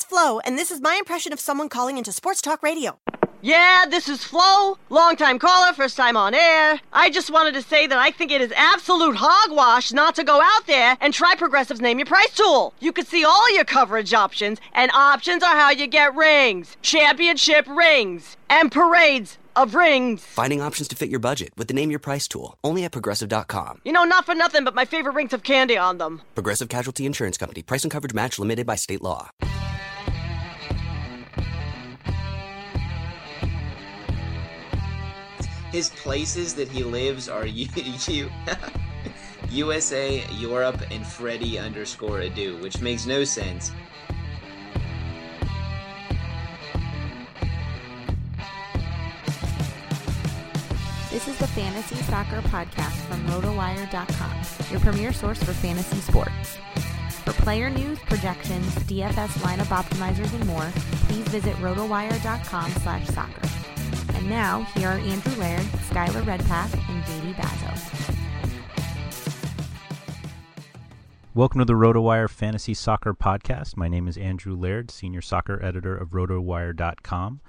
Hey, it's Flo, and this is my impression of someone calling into Sports Talk Radio. Yeah, this is Flo, longtime caller, first time on air. I just wanted to say that I think it is absolute hogwash not to go out there and try Progressive's Name Your Price tool. You can see all your coverage options, and options are how you get rings, championship rings, and parades of rings. Finding options to fit your budget with the Name Your Price tool, only at progressive.com. You know, not for nothing, but my favorite rings have candy on them. Progressive Casualty Insurance Company, price and coverage match limited by state law. His places that he lives are U- U- USA, Europe, and Freddy underscore Adu, which makes no sense. This is the Fantasy Soccer Podcast from RotoWire.com, your premier source for fantasy sports. For player news, projections, DFS lineup optimizers, and more, please visit RotoWire.com slash soccer. And now, here are Andrew Laird, Skylar Redpath, and JD Bazo. Welcome to the RotoWire Fantasy Soccer Podcast. My name is Andrew Laird, Senior Soccer Editor of RotoWire.com.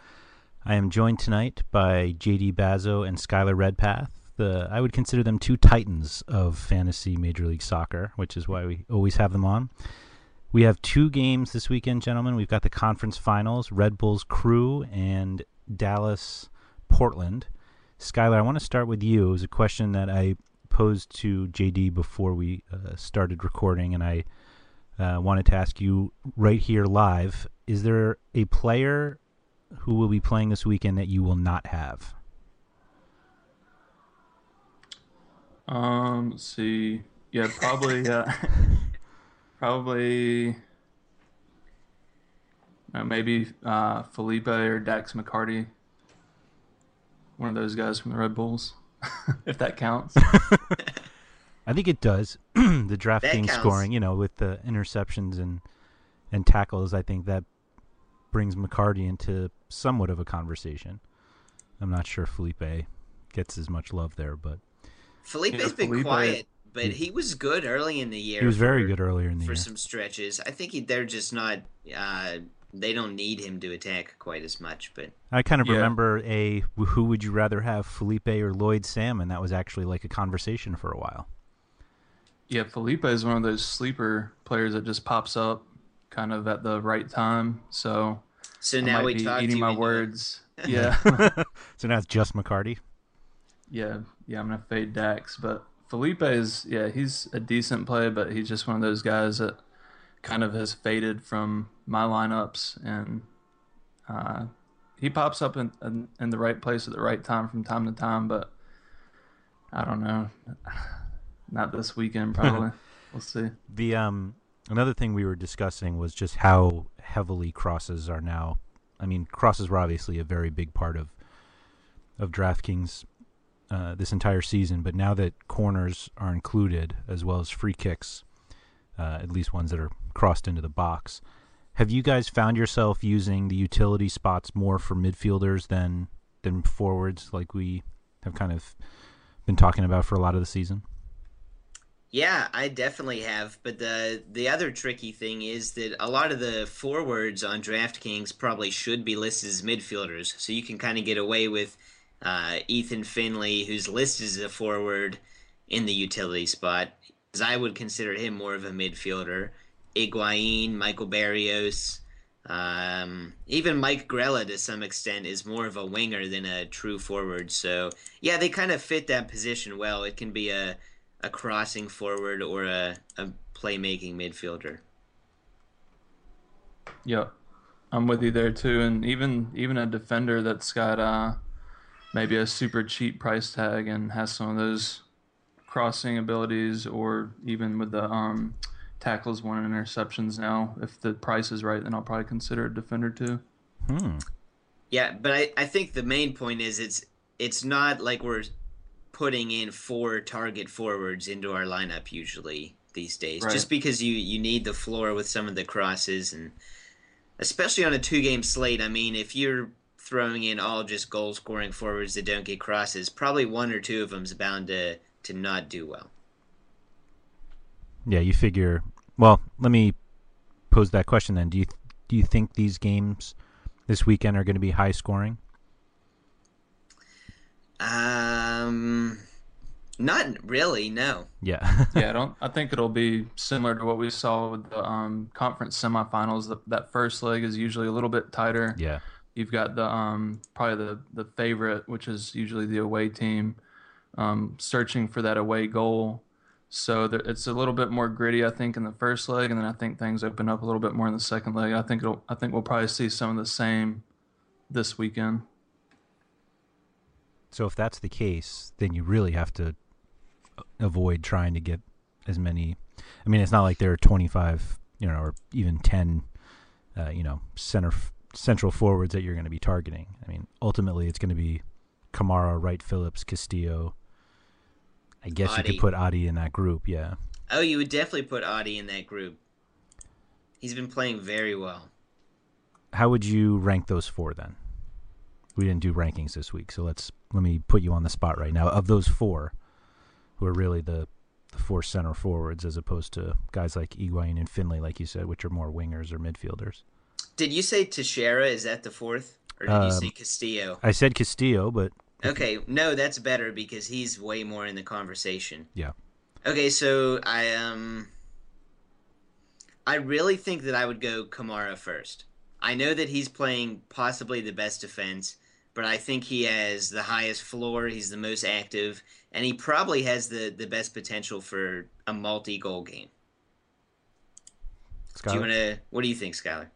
I am joined tonight by JD Bazo and Skylar Redpath. The I would consider them two titans of fantasy Major League Soccer, which is why we always have them on. We have two games this weekend, gentlemen. We've got the conference finals, Red Bulls Crew and Dallas Portland. Skylar, I want to start with you. It was a question that I posed to JD before we uh, started recording, and I uh, wanted to ask you right here live: Is there a player who will be playing this weekend that you will not have? Um, let's see. Yeah, probably. Uh, probably. Uh, maybe uh, Felipe or Dax McCarty. One of those guys from the Red Bulls, if that counts. I think it does. the drafting scoring, you know, with the interceptions and and tackles, I think that brings McCarty into somewhat of a conversation. I'm not sure Felipe gets as much love there, but Felipe's yeah, been Felipe, quiet, but he, he, was good early in the year. He was for, very good earlier in the for year for some stretches. I think he, they're just not. Uh, they don't need him to attack quite as much. But I kind of yeah. remember a who would you rather have, Felipe or Lloyd Sam, and that was actually like a conversation for a while. Yeah, Felipe is one of those sleeper players that just pops up kind of at the right time. So so now we talk eating my words. Yeah. so now it's just McCarty. Yeah, yeah. I'm gonna fade Dax, but Felipe is yeah he's a decent play, but he's just one of those guys that kind of has faded from my lineups, and uh, he pops up in, in, in the right place at the right time from time to time. But I don't know, not this weekend probably. we'll see. The um another thing we were discussing was just how heavily crosses are now. I mean, crosses were obviously a very big part of of DraftKings uh, this entire season, but now that corners are included as well as free kicks, uh, at least ones that are crossed into the box, have you guys found yourself using the utility spots more for midfielders than than forwards, like we have kind of been talking about for a lot of the season? Yeah, I definitely have. But the the other tricky thing is that a lot of the forwards on DraftKings probably should be listed as midfielders, so you can kind of get away with uh, Ethan Finlay, who's listed as a forward in the utility spot, because I would consider him more of a midfielder. Higuain, Michael Barrios, um, even Mike Grella to some extent is more of a winger than a true forward. So yeah, they kind of fit that position well. It can be a a crossing forward or a, a playmaking midfielder. Yep. I'm with you there too. And even even a defender that's got uh, maybe a super cheap price tag and has some of those crossing abilities or even with the um, tackles one interceptions now. If the price is right, then I'll probably consider a defender too. Hmm. Yeah, but I, I think the main point is it's it's not like we're putting in four target forwards into our lineup usually these days, right. just because you you need the floor with some of the crosses and especially on a two game slate. I mean, if you're throwing in all just goal scoring forwards that don't get crosses, probably one or two of them's bound to to not do well. Yeah, you figure. Well, let me pose that question then. Do you do you think these games this weekend are going to be high scoring? Um, not really. No. Yeah. yeah, I don't. I think it'll be similar to what we saw with the um, conference semifinals. The, that first leg is usually a little bit tighter. Yeah. You've got the um, probably the the favorite, which is usually the away team, um, searching for that away goal. So there, it's a little bit more gritty, I think, in the first leg, and then I think things open up a little bit more in the second leg. I think it'll. I think we'll probably see some of the same this weekend. So if that's the case, then you really have to avoid trying to get as many. I mean, it's not like there are 25, you know, or even 10, uh, you know, center central forwards that you're going to be targeting. I mean, ultimately, it's going to be Kamara, Wright, Phillips, Castillo. I guess you could put Adi in that group, yeah. Oh, you would definitely put Adi in that group. He's been playing very well. How would you rank those four then? We didn't do rankings this week, so let's let me put you on the spot right now. Of those four, who are really the the four center forwards, as opposed to guys like Higuain and Finlay, like you said, which are more wingers or midfielders. Did you say Teixeira? Is that the fourth, or did um, you say Castillo? I said Castillo, but okay, no, that's better because he's way more in the conversation. Yeah. Okay, so I um, I really think that I would go Kamara first. I know that he's playing possibly the best defense, but I think he has the highest floor. He's the most active, and he probably has the, the best potential for a multi goal game. Skylar? Do you want to? What do you think, Skylar?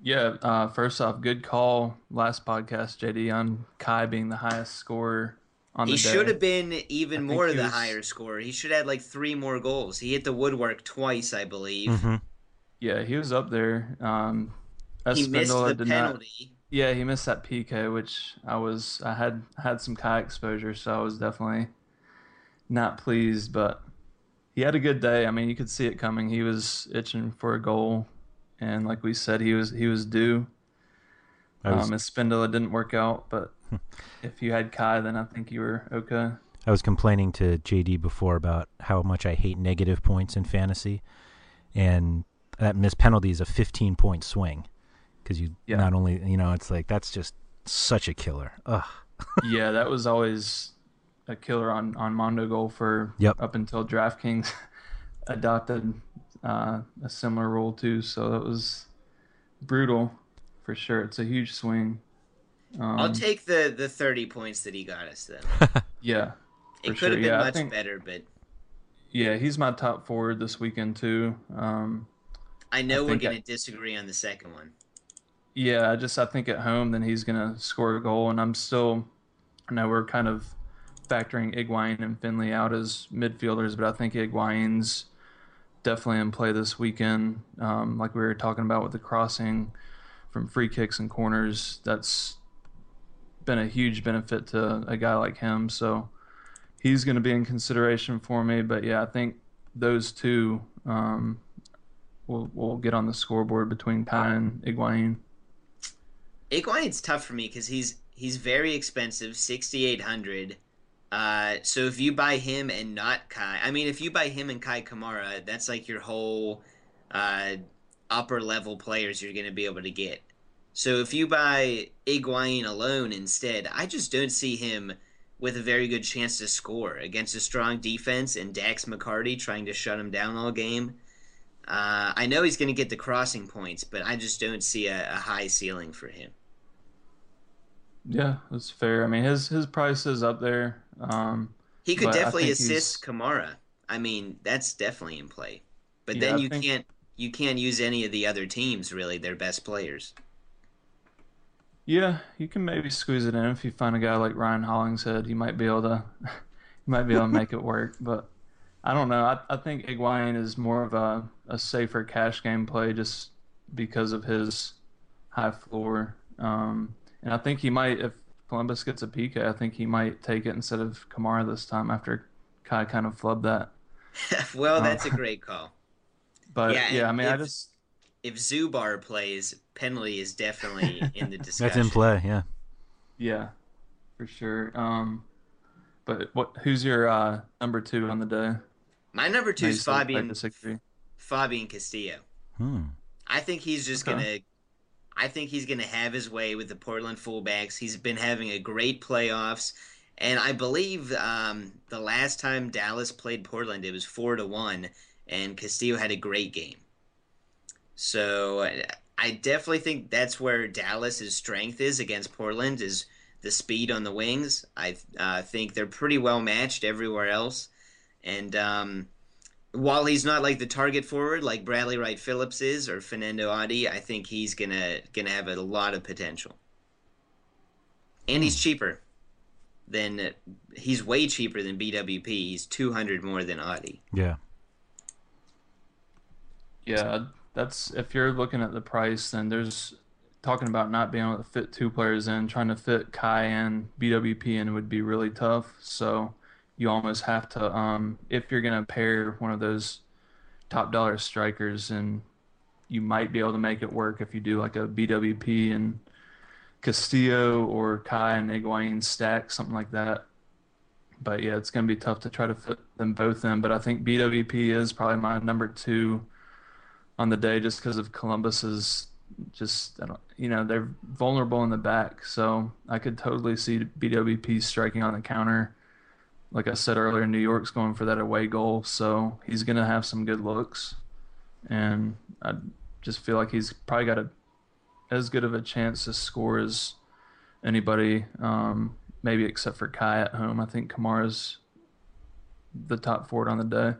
Yeah, uh, first off, good call last podcast, JD, on Kei being the highest scorer on he the He should have been even more the was... higher scorer. He should have had like three more goals. He hit the woodwork twice, I believe. Mm-hmm. Yeah, he was up there. Um, he missed the penalty. Not yeah, he missed that PK, which I was I had had some Kei exposure, so I was definitely not pleased, but he had a good day. I mean, you could see it coming. He was itching for a goal, and like we said, he was he was due. Was... Um, Espindola didn't work out, but if you had Kei, then I think you were okay. I was complaining to JD before about how much I hate negative points in fantasy, and that missed penalty is a 15 point swing because you yeah. not only you know it's like that's just such a killer. Ugh. yeah, that was always a killer on on Mondo Goal for yep. up until DraftKings adopted uh, a similar role too. So that was brutal for sure. It's a huge swing. Um, I'll take the the thirty points that he got us then. yeah, it could sure. have been yeah, much think, better, but yeah, he's my top forward this weekend too. Um, I know I we're gonna I, disagree on the second one. Yeah, I just I think at home then he's gonna score a goal, and I'm still. I know we're kind of factoring Higuain and Finlay out as midfielders, but I think Higuain's definitely in play this weekend. Um, like we were talking about with the crossing from free kicks and corners, that's been a huge benefit to a guy like him. So he's going to be in consideration for me. But yeah, I think those two um, will will get on the scoreboard between Kei and Higuain. Higuain's tough for me because he's he's very expensive, sixty eight hundred. Uh, so if you buy him and not Kei, I mean, if you buy him and Kei Kamara, that's like your whole uh, upper level players you're going to be able to get. So if you buy Higuain alone instead, I just don't see him with a very good chance to score against a strong defense and Dax McCarty trying to shut him down all game. Uh, I know he's going to get the crossing points, but I just don't see a, a high ceiling for him. Yeah, that's fair. I mean, his his price is up there. Um, he could definitely assist Kamara. I mean, that's definitely in play. But yeah, then you think... can't you can't use any of the other teams really, their best players. Yeah, you can maybe squeeze it in if you find a guy like Ryan Hollingshead. You might be able to, you might be able to make it work. But I don't know. I, I think Higuain is more of a, a safer cash game play just because of his high floor. Um, and I think he might, if Columbus gets a PK, I think he might take it instead of Kamara this time after Kei kind of flubbed that. well, that's uh, a great call. But yeah, yeah I mean, if, I just if Zubar plays, penalty is definitely in the discussion. That's in play, yeah. Yeah, for sure. Um, but what? Who's your uh, number two on the day? My number two is Fabian. Fabian Castillo. Hmm. I think he's just okay. gonna. I think he's gonna have his way with the Portland fullbacks. He's been having a great playoffs, and I believe um, the last time Dallas played Portland, it was four to one, and Castillo had a great game. So I definitely think that's where Dallas's strength is against Portland is the speed on the wings. I uh, think they're pretty well matched everywhere else, and um, while he's not like the target forward like Bradley Wright Phillips is or Fernando Adi, I think he's gonna gonna have a lot of potential. And he's hmm. cheaper than he's way cheaper than BWP. He's two hundred more than Adi. Yeah. Yeah, that's if you're looking at the price, then there's talking about not being able to fit two players in, trying to fit Kei and BWP in would be really tough. So you almost have to, um, if you're gonna pair one of those top dollar strikers, and you might be able to make it work if you do like a BWP and Castillo or Kei and Higuain stack, something like that. But yeah, it's gonna be tough to try to fit them both in. But I think BWP is probably my number two on the day just because of Columbus's just you know they're vulnerable in the back, so I could totally see BWP striking on the counter. Like I said earlier, New York's going for that away goal, so he's gonna have some good looks, and I just feel like he's probably got a as good of a chance to score as anybody, um, maybe except for Kei at home. I think Kamara's the top forward on the day.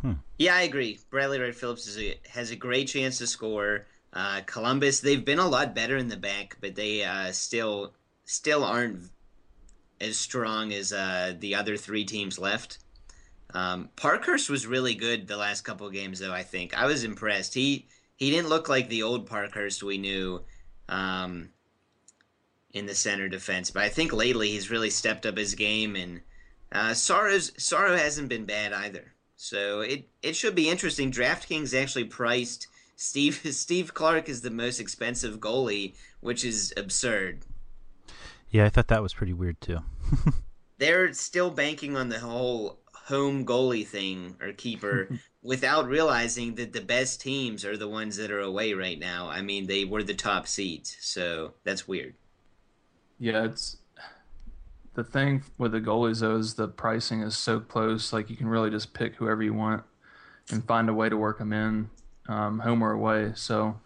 Hmm. Yeah, I agree. Bradley Wright Phillips a, has a great chance to score. Uh, Columbus, they've been a lot better in the back, but they uh, still still aren't as strong as uh, the other three teams left. Um, Parkhurst was really good the last couple games, though. I think I was impressed. He he didn't look like the old Parkhurst we knew um, in the center defense, but I think lately he's really stepped up his game and Uh, Sauro's Sauro hasn't been bad either, so it it should be interesting. DraftKings actually priced Steve Steve Clark is the most expensive goalie, which is absurd. Yeah, I thought that was pretty weird too. They're still banking on the whole home goalie thing or keeper without realizing that the best teams are the ones that are away right now. I mean, they were the top seeds, so that's weird. Yeah, it's the thing with the goalies though is the pricing is so close. Like you can really just pick whoever you want and find a way to work them in, um, home or away. So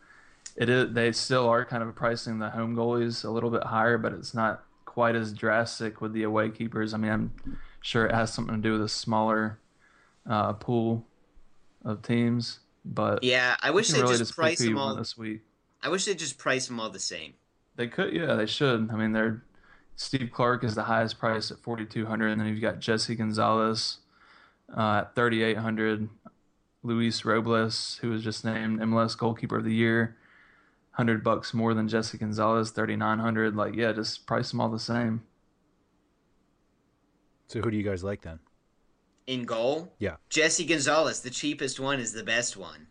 it is. They still are kind of pricing the home goalies a little bit higher, but it's not quite as drastic with the away keepers. I mean, I'm sure it has something to do with a smaller uh, pool of teams, but yeah, I wish they really just price them all this week. I wish they just price them all the same. They could, yeah, they should. I mean, they're Steve Clark is the highest price at forty two hundred, and then you've got Jesse Gonzalez uh, at thirty eight hundred. Luis Robles, who was just named MLS goalkeeper of the year, hundred bucks more than Jesse Gonzalez, thirty nine hundred. Like, yeah, just price them all the same. So who do you guys like then? In goal, yeah, Jesse Gonzalez, the cheapest one, is the best one.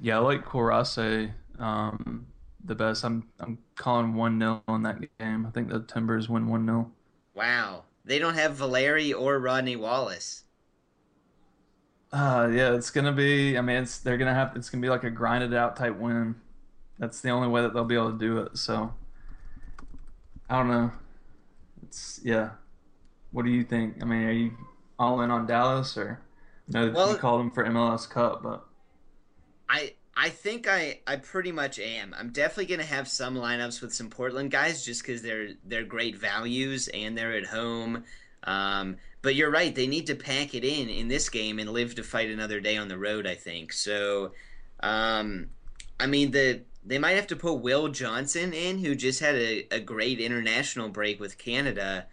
Yeah, I like Kwarasey um, the best. I'm I'm calling one 0 in that game. I think the Timbers win one 0 Wow, they don't have Valeri or Rodney Wallace. Uh, yeah, it's gonna be. I mean, it's they're gonna have. It's gonna be like a grinded out type win. That's the only way that they'll be able to do it. So, I don't know. It's yeah. What do you think? I mean, are you all in on Dallas or? No, well, you called them for MLS Cup, but I I think I I pretty much am. I'm definitely gonna have some lineups with some Portland guys just because they're they're great values and they're at home. Um, but you're right; they need to pack it in in this game and live to fight another day on the road. I think so. Um, I mean the they might have to put Will Johnson in, who just had a, a great international break with Canada,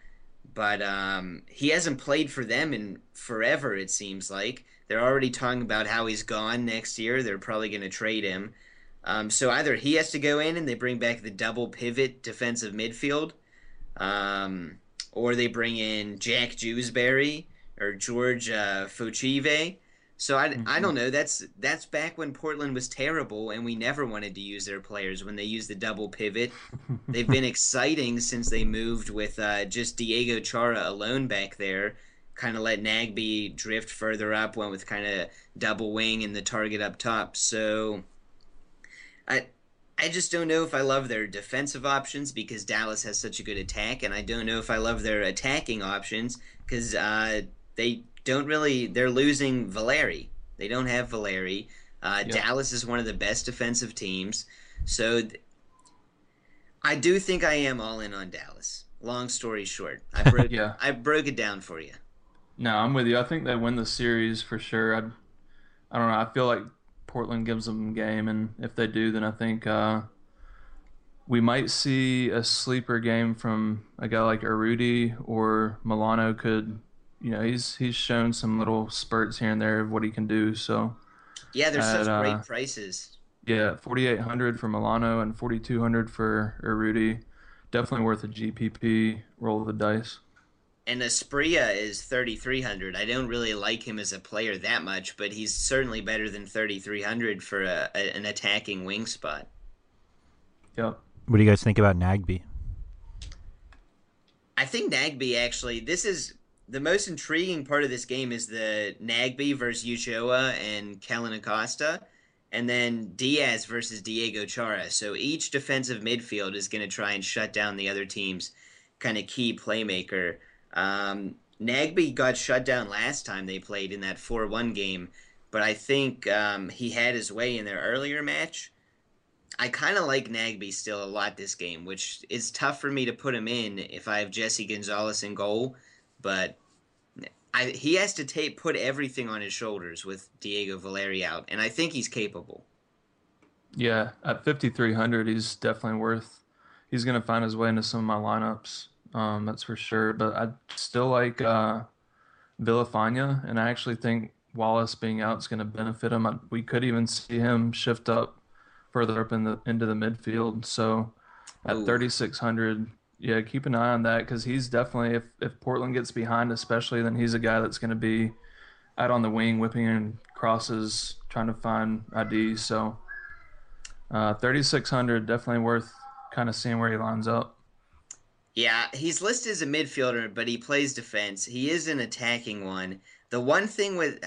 but um, he hasn't played for them in forever. It seems like they're already talking about how he's gone next year. They're probably going to trade him. Um, so either he has to go in and they bring back the double pivot defensive midfield, um, or they bring in Jack Jewsbury or George uh, Fochive. So I, mm-hmm. I don't know. That's that's back when Portland was terrible and we never wanted to use their players when they used the double pivot. They've been exciting since they moved with uh, just Diego Chara alone back there. Kind of let Nagbe drift further up, went with kind of double wing and the target up top. So I I just don't know if I love their defensive options because Dallas has such a good attack, and I don't know if I love their attacking options because uh, they don't really. They're losing Valeri. They don't have Valeri. Uh, Dallas is one of the best defensive teams, so th- I do think I am all in on Dallas. Long story short, I broke. yeah. I broke it down for you. No, I'm with you. I think they win the series for sure. I, I don't know. I feel like Portland gives them a game, and if they do, then I think uh, we might see a sleeper game from a guy like Urruti or Melano could you know he's he's shown some little spurts here and there of what he can do. So yeah, there's at, such great uh, prices. Yeah, forty eight hundred for Melano and forty two hundred for Urruti. Definitely worth a GPP roll of the dice. And Asprilla is thirty three hundred. I don't really like him as a player that much, but he's certainly better than thirty three hundred for a, a, an attacking wing spot. Yep. What do you guys think about Nagbe? I think Nagbe actually. This is the most intriguing part of this game is the Nagbe versus Ulloa and Kellyn Acosta, and then Diaz versus Diego Chara. So each defensive midfield is going to try and shut down the other team's kind of key playmaker. Um, Nagbe got shut down last time they played in that 4 1 game, but I think um, he had his way in their earlier match. I kind of like Nagbe still a lot this game, which is tough for me to put him in if I have Jesse Gonzalez in goal but I, he has to take put everything on his shoulders with Diego Valeri out, and I think he's capable. Yeah, at 5300, he's definitely worth. He's going to find his way into some of my lineups. Um, that's for sure. But I still like uh, Villafaña, and I actually think Wallace being out is going to benefit him. I, we could even see him shift up further up in the into the midfield. So at 3600, yeah, keep an eye on that because he's definitely if if Portland gets behind, especially, then he's a guy that's going to be out on the wing, whipping in crosses, trying to find ID. So, uh, 3600 definitely worth kind of seeing where he lines up. Yeah, he's listed as a midfielder, but he plays defense. He is an attacking one. The one thing with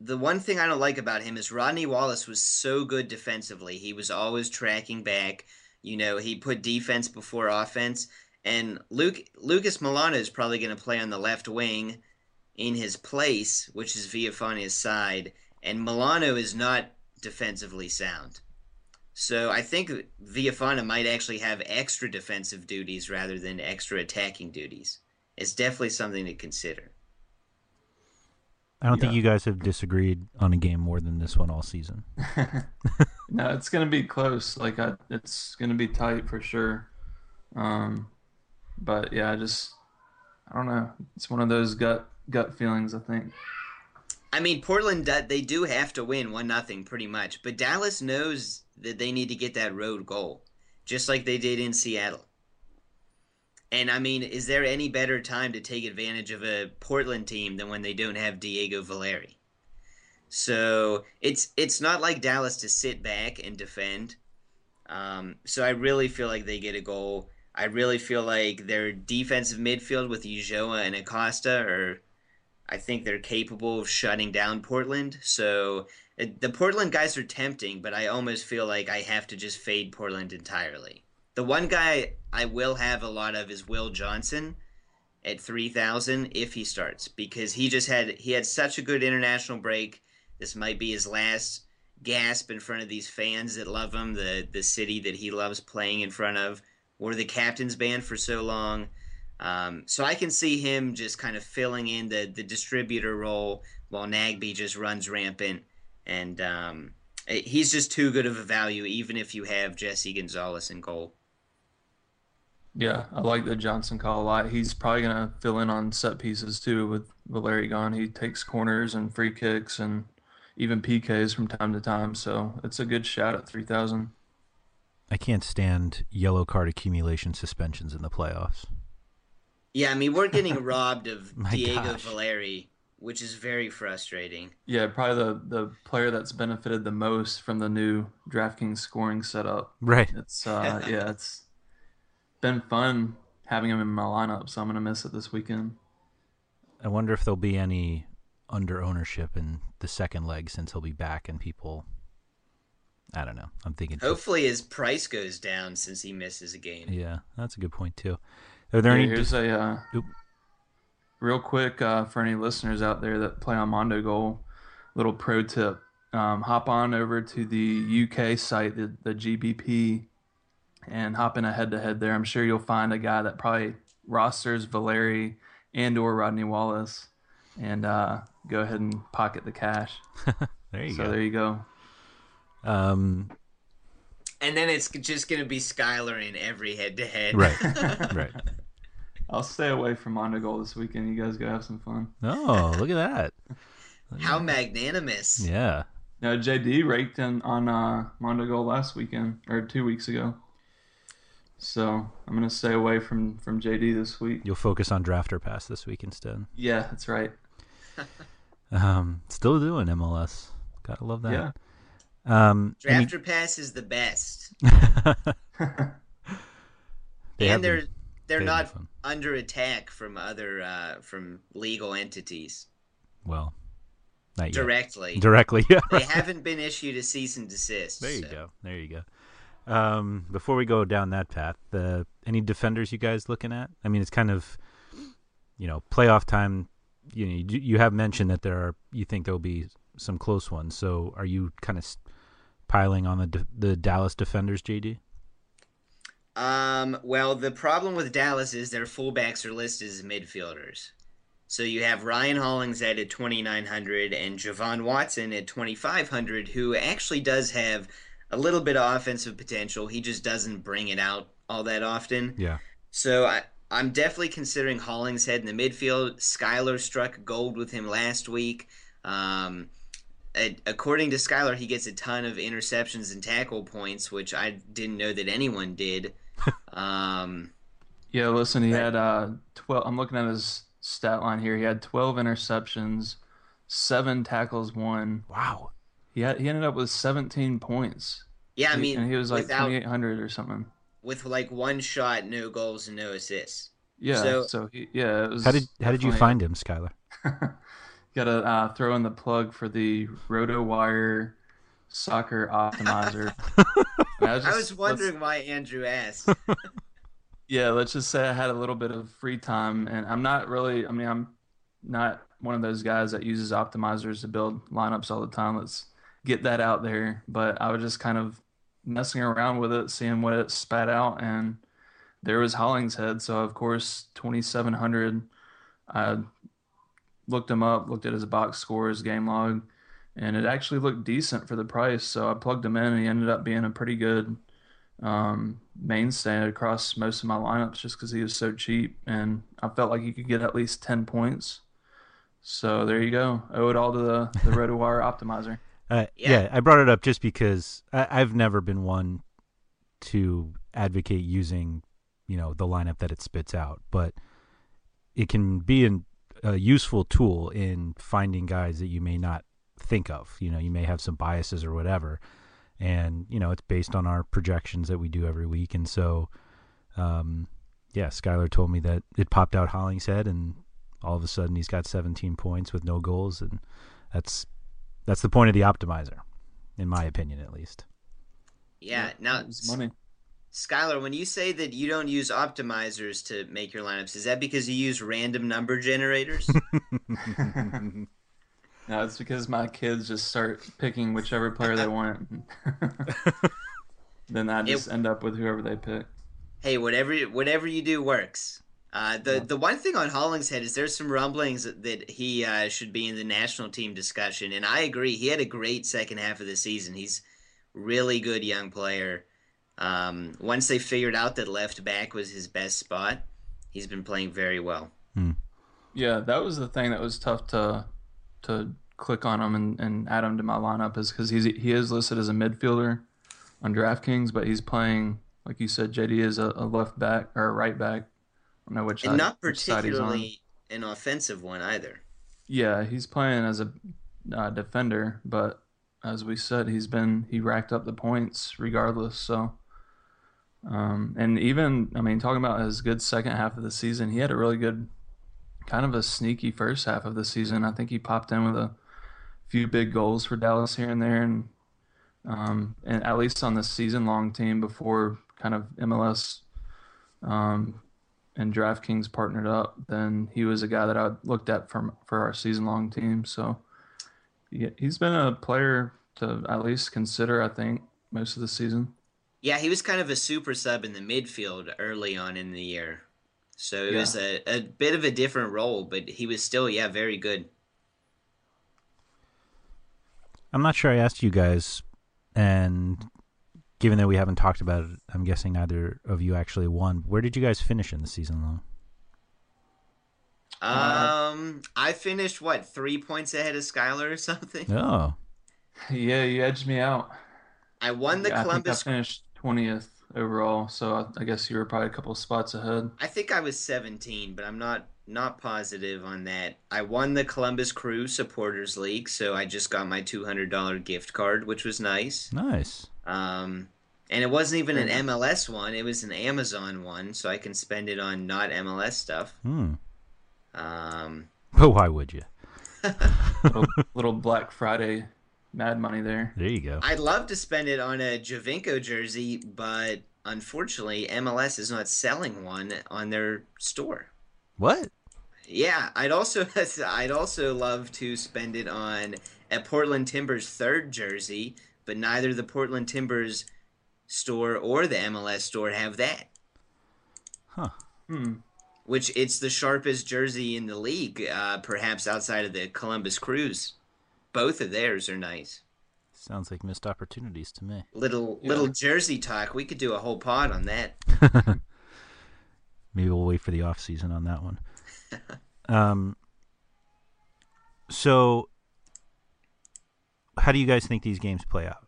the one thing I don't like about him is Rodney Wallace was so good defensively. He was always tracking back. You know, he put defense before offense. And Luke Lucas Melano is probably going to play on the left wing in his place, which is Villafaña's side. And Melano is not defensively sound. So I think Villafaña might actually have extra defensive duties rather than extra attacking duties. It's definitely something to consider. I don't Yeah. think you guys have disagreed on a game more than this one all season. no, it's gonna be close. Like I, it's gonna be tight for sure. Um, but yeah, I just I don't know. It's one of those gut gut feelings. I think. I mean, Portland they do have to win one nothing pretty much, but Dallas knows that they need to get that road goal, just like they did in Seattle. And I mean, is there any better time to take advantage of a Portland team than when they don't have Diego Valeri? So it's it's not like Dallas to sit back and defend. Um, so I really feel like they get a goal. I really feel like their defensive midfield with Ulloa and Acosta are I think they're capable of shutting down Portland. So it, the Portland guys are tempting, but I almost feel like I have to just fade Portland entirely. The one guy I will have a lot of is Will Johnson at 3000 if he starts because he just had he had such a good international break. This might be his last gasp in front of these fans that love him, the the city that he loves playing in front of. Or the captain's band for so long. Um, so I can see him just kind of filling in the, the distributor role while Nagbe just runs rampant. And um, he's just too good of a value, even if you have Jesse Gonzalez in goal. Yeah, I like the Johnson call a lot. He's probably gonna fill in on set pieces too with Valeri gone. He takes corners and free kicks and even PKs from time to time. So it's a good shot at three thousand. I can't stand yellow card accumulation suspensions in the playoffs. Yeah, I mean, we're getting robbed of Diego gosh. Valeri, which is very frustrating. Yeah, probably the the player that's benefited the most from the new DraftKings scoring setup. Right. It's uh yeah, it's been fun having him in my lineup, so I'm gonna miss it this weekend. I wonder if there'll be any under ownership in the second leg since he'll be back and people. I don't know. I'm thinking. Hopefully, his price goes down since he misses a game. Yeah, that's a good point too. Are there Yeah, any? here's a uh, Oop. real quick uh, for any listeners out there that play on Mondo Goal. Little pro tip: um, hop on over to the UK site, the, the GBP, and hop in a head-to-head there. I'm sure you'll find a guy that probably rosters Valeri and or Rodney Wallace, and uh, go ahead and pocket the cash. there you so go. there you go. Um, And then it's just going to be Skylar in every head to head. right, right. I'll stay away from Mondo Goal this weekend. You guys go have some fun. Oh, look at that. How magnanimous. Yeah. No, JD raked in on uh, Mondo Goal last weekend or two weeks ago. So I'm gonna stay away from from JD this week. You'll focus on drafter pass this week instead. Yeah, that's right. Um, still doing MLS. Gotta love that. Yeah. Um, any- Drafter Pass is the best. They and they're been- they're they've not under attack from other uh, from legal entities well, not yet. directly. Directly, yeah. they haven't been issued a cease and desist. There you so. go. There you go. Um, before we go down that path, the any defenders you guys looking at? I mean, it's kind of, you know, playoff time. You know, you, you have mentioned that there are. You think there'll be some close ones. So, are you kind of piling on the the Dallas defenders, JD? Um, well, the problem with Dallas is their fullbacks are listed as midfielders. So you have Ryan Hollingshead at 2,900 and Je-Vaughn Watson at 2,500, who actually does have a little bit of offensive potential. He just doesn't bring it out all that often. Yeah. So I, I'm definitely considering Hollingshead in the midfield. Skylar struck gold with him last week. Um, a- according to Skylar, he gets a ton of interceptions and tackle points, which I didn't know that anyone did. um, Yeah, listen, he had uh, 12. I'm looking at his stat line here. He had 12 interceptions, seven tackles, one. Wow. He had, he ended up with 17 points. Yeah, I He- mean, and he was like without- 2,800 or something. with like one shot, no goals, and no assists. Yeah. So, So, he, yeah, it was. How did how did you find him, Skylar? Got to uh, throw in the plug for the RotoWire Soccer Optimizer. I, I just- was wondering why Andrew asked. Yeah, let's just say I had a little bit of free time, and I'm not really. I mean, I'm not one of those guys that uses optimizers to build lineups all the time. Let's get that out there. But I was just kind of messing around with it, seeing what it spat out, and there was Hollingshead. So of course, 2,700. I looked him up, looked at his box score, his game log, and it actually looked decent for the price. So I plugged him in, and he ended up being a pretty good um, mainstay across most of my lineups just because he was so cheap, and I felt like he could get at least ten points. So there you go. Owe it all to the the RotoWire optimizer. Uh, yeah. I brought it up just because I, I've never been one to advocate using, you know, the lineup that it spits out, but it can be an, a useful tool in finding guys that you may not think of. You know, you may have some biases or whatever, and you know, it's based on our projections that we do every week, and so, um, yeah, Skylar told me that it popped out Hollingshead, and all of a sudden he's got 17 points with no goals, and that's that's the point of the optimizer, in my opinion, at least. Yeah. Now, It's money. Skylar, when you say that you don't use optimizers to make your lineups, is that because you use random number generators? No, it's because my kids just start picking whichever player they want. then I just end up with whoever they pick. hey, whatever whatever you do works. Uh, the the one thing on Hollingshead is there's some rumblings that, that he uh, should be in the national team discussion, and I agree. He had a great second half of the season. He's really good young player. Um, once they figured out that left back was his best spot, he's been playing very well. Yeah, that was the thing that was tough to to click on him and, and add him to my lineup is because he's he is listed as a midfielder on DraftKings, but he's playing like you said, JD is a, a left back or a right back. I don't know which and side, not which side he's on. particularly an offensive one either. Yeah, he's playing as a uh, defender, but as we said, he's been he racked up the points regardless. So, um, and even I mean, talking about his good second half of the season, he had a really good, kind of a sneaky first half of the season. I think he popped in with a few big goals for Dallas here and there, and um, and at least on the season long team before kind of MLS um, and DraftKings partnered up, then he was a guy that I looked at for for our season long team. So yeah, he's been a player to at least consider. I think most of the season. Yeah, he was kind of a super sub in the midfield early on in the year. So it Yeah. was a, a bit of a different role, but he was still, yeah, very good. I'm not sure I asked you guys, and given that we haven't talked about it, I'm guessing neither of you actually won. Where did you guys finish in the season, though? Um, I finished, what, three points ahead of Skylar or something? Oh, Yeah, you edged me out. I won the Yeah, Columbus. I think I finished twentieth overall, so I, I guess you were probably a couple spots ahead. I think I was 17, but I'm not not positive on that. I won the Columbus Crew Supporters League, so I just got my $200 gift card, which was nice. nice. Um, and it wasn't even an MLS one; it was an Amazon one, so I can spend it on not MLS stuff. Hmm. Um, But why would you? little, little Black Friday mad money there. There you go. I'd love to spend it on a Javinko jersey, but unfortunately, MLS is not selling one on their store. What? Yeah, I'd also I'd also love to spend it on a Portland Timbers third jersey, but neither the Portland Timbers store or the MLS store have that. Huh. Hmm. Which it's the sharpest jersey in the league, uh, perhaps outside of the Columbus Crews. Both of theirs are nice. Sounds like missed opportunities to me. Little little jersey talk. We could do a whole pod on that. Maybe we'll wait for the off season on that one. um. So, how do you guys think these games play out?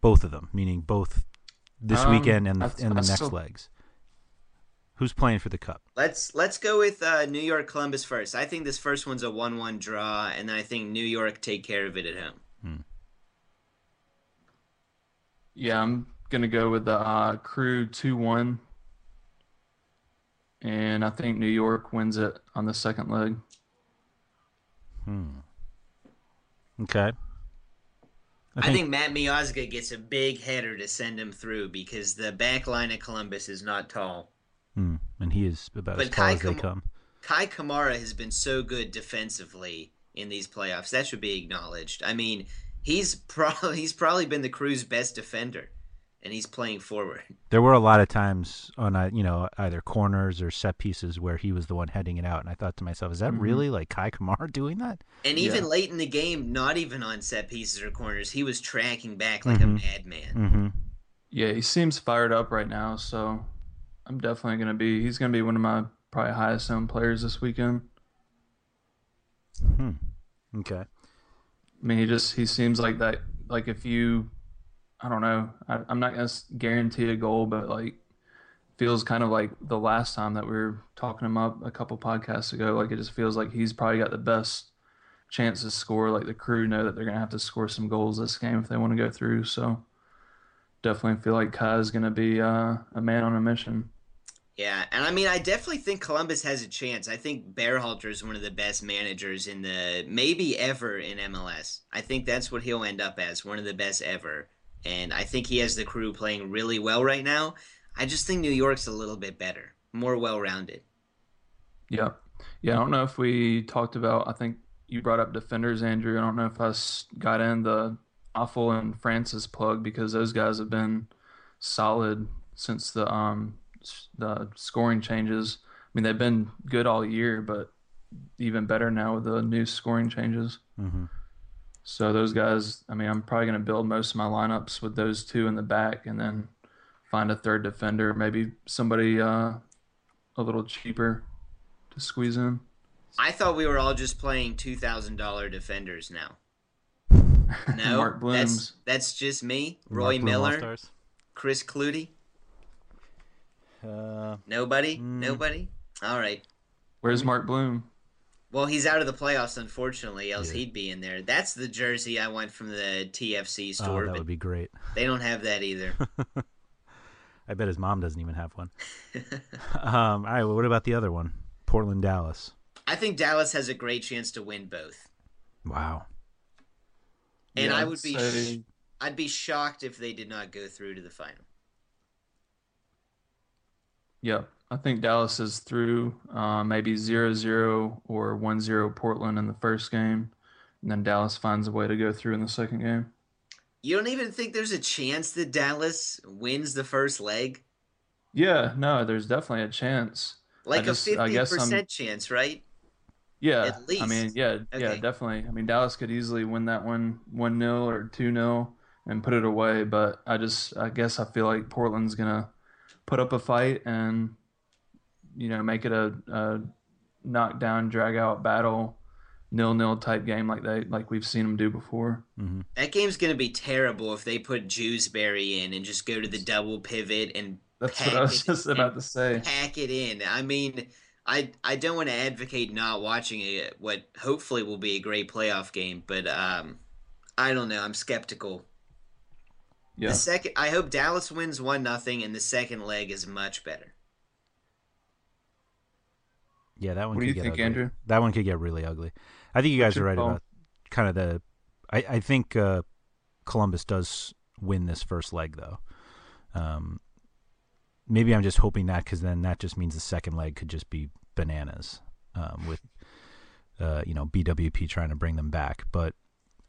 Both of them, meaning both this Um, weekend and the, and the next still- legs? Who's playing for the cup? Let's let's go with uh, New York Columbus first. I think this first one's a one-one draw, and then I think New York take care of it at home. Yeah, I'm gonna go with the uh, Crew two one, and I think New York wins it on the second leg. Hmm. Okay. I think, Matt Miazga gets a big header to send him through because the back line of Columbus is not tall. Hmm. And he is about as But tall Kei as they Kam- come. Kei Kamara has been so good defensively in these playoffs. That should be acknowledged. I mean, he's probably he's probably been the crew's best defender, and he's playing forward. There were a lot of times on uh, you know either corners or set pieces where he was the one heading it out, and I thought to myself, is that Mhm. really like Kei Kamara doing that? And even Yeah. late in the game, not even on set pieces or corners, he was tracking back like Mhm. a madman. Mm-hmm. Yeah, he seems fired up right now, so I'm definitely gonna be. He's gonna be one of my probably highest owned players this weekend. Hmm. Okay. I mean, he just he seems like that. Like if you, I don't know, I, I'm not gonna guarantee a goal, but like feels kind of like the last time that we were talking him up a couple podcasts ago. Like it just feels like he's probably got the best chance to score. Like the crew know that they're gonna have to score some goals this game if they want to go through. So definitely feel like Kei is gonna be uh, a man on a mission. Yeah, and I mean, I definitely think Columbus has a chance. I think Berhalter is one of the best managers in the maybe ever in MLS. I think that's what he'll end up as, one of the best ever. And I think he has the crew playing really well right now. I just think New York's a little bit better, more well-rounded. Yeah. Yeah. I don't know if we talked about, I think you brought up defenders, Andrew. I don't know if I s- got in the Afful and Francis plug because those guys have been solid since the, um, the scoring changes. I mean, they've been good all year, but even better now with the new scoring changes. Mm-hmm. So those guys, I mean, I'm probably going to build most of my lineups with those two in the back and then find a third defender, maybe somebody uh, a little cheaper to squeeze in. I thought we were all just playing two thousand dollar defenders now. No, Mark that's Blooms. that's just me, Roy Bloom Miller, All-Stars? Chris Clutie. Uh, Nobody, mm. nobody. All right. Where's Mark Bloom? Well, he's out of the playoffs, unfortunately. Else he'd be in there. That's the jersey I want from the TFC store. Oh, store, that would be great. they don't have that either. I bet his mom doesn't even have one. um, all right. Well, what about the other one? Portland, Dallas. I think Dallas has a great chance to win both, Wow. and Yeah, I I'd be, say- sh- I'd be shocked if they did not go through to the final. Yep. I think Dallas is through uh, maybe 0-0 or 1-0 Portland in the first game. And then Dallas finds a way to go through in the second game. You don't even think there's a chance that Dallas wins the first leg, Yeah, no, there's definitely a chance. Like just- a I fifty guess I'm- percent chance, right? Yeah, At least. I mean, yeah, yeah, definitely. I mean, Dallas could easily win that one one 0 or two 0 and put it away, but I just, I guess, I feel like Portland's gonna put up a fight and you know make it a, a knockdown, drag out battle, nil nil type game like they like we've seen them do before. Mm-hmm. That game's gonna be terrible if they put Jewsbury in and just go to the double pivot and That's pack what I was just about to say. pack it in. I mean, I I don't want to advocate not watching it. What hopefully will be a great playoff game, but um, I don't know. I'm skeptical. Yeah, The second, I hope Dallas wins one nothing, and the second leg is much better. Yeah, that one. What could do you get think, ugly. Andrew? That one could get really ugly. I think you guys are right call? about kind of the. I I think uh, Columbus does win this first leg though. Um, maybe I'm just hoping that because then that just means the second leg could just be bananas um, with uh, you know BWP trying to bring them back. But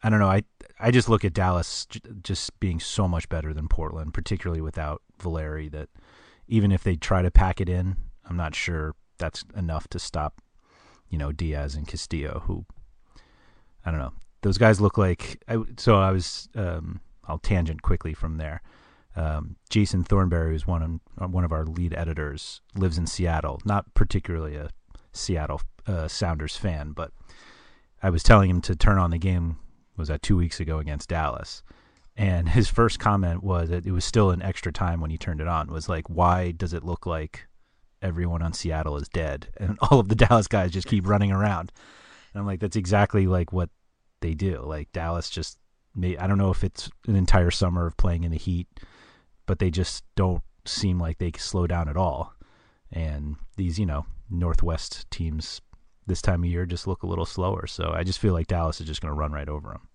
I don't know. I I just look at Dallas j- just being so much better than Portland, particularly without Valeri. That even if they try to pack it in, I'm not sure that's enough to stop you know Diaz and Castillo, who I don't know. Those guys look like. I, so I was. Um, I'll tangent quickly from there. Um, Jason Thornberry, who's one of, one of our lead editors, lives in Seattle. Not particularly a Seattle uh, Sounders fan, but I was telling him to turn on the game. Was that two weeks ago against Dallas? And his first comment was that it was still an extra time when he turned it on. Was like, why does it look like everyone on Seattle is dead and all of the Dallas guys just keep running around? And I'm like, that's exactly like what they do. Like Dallas just may I don't know if it's an entire summer of playing in the heat, but they just don't seem like they slow down at all. And these, you know, Northwest teams this time of year just look a little slower. So I just feel like Dallas is just going to run right over them.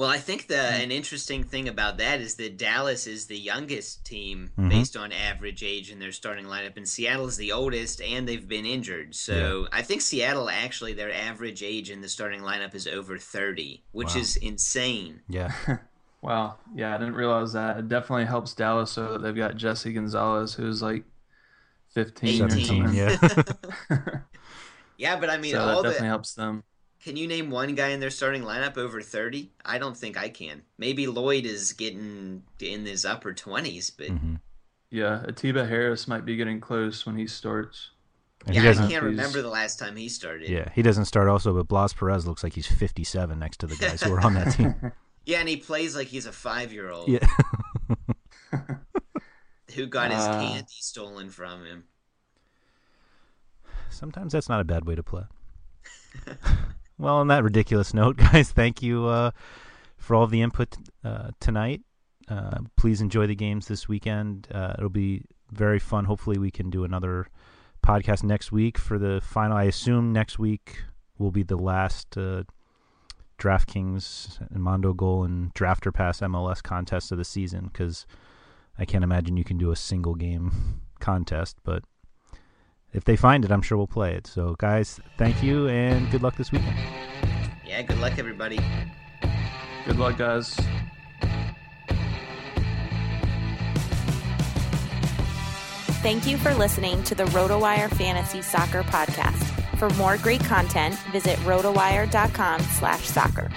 Well, I think the an interesting thing about that is that Dallas is the youngest team Mhm. based on average age in their starting lineup, and Seattle is the oldest, and they've been injured. So I think Seattle actually their average age in the starting lineup is over thirty, which Wow. is insane. Yeah. Wow. Yeah, I didn't realize that. It definitely helps Dallas so that they've got Jesse Gonzalez, who's like 15 or 18. something. Yeah. Yeah, but I mean, so that definitely the helps them. Can you name one guy in their starting lineup over thirty? I don't think I can. Maybe Loyd is getting in his upper twenties, but Mm-hmm. Yeah, Atiba Harris might be getting close when he starts. And he yeah, I doesn't- can't remember the last time he started. Yeah, he doesn't start also, but Blas Perez looks like he's 57 next to the guys who are on that team. Yeah, and he plays like he's a five year old. Yeah. Who got his Ah. candy stolen from him. Sometimes that's not a bad way to play. well, on that ridiculous note, guys, thank you uh, for all of the input uh, tonight. Uh, please enjoy the games this weekend. Uh, it'll be very fun. Hopefully, we can do another podcast next week for the final. I assume next week will be the last uh, DraftKings and Mondo Goal and Drafter Pass MLS contest of the season because I can't imagine you can do a single game contest, but if they find it, I'm sure we'll play it. So, guys, thank you and good luck this weekend. Yeah, good luck, everybody. Good luck, guys. Thank you for listening to the RotoWire Fantasy Soccer Podcast. For more great content, visit rotowire.com slash soccer.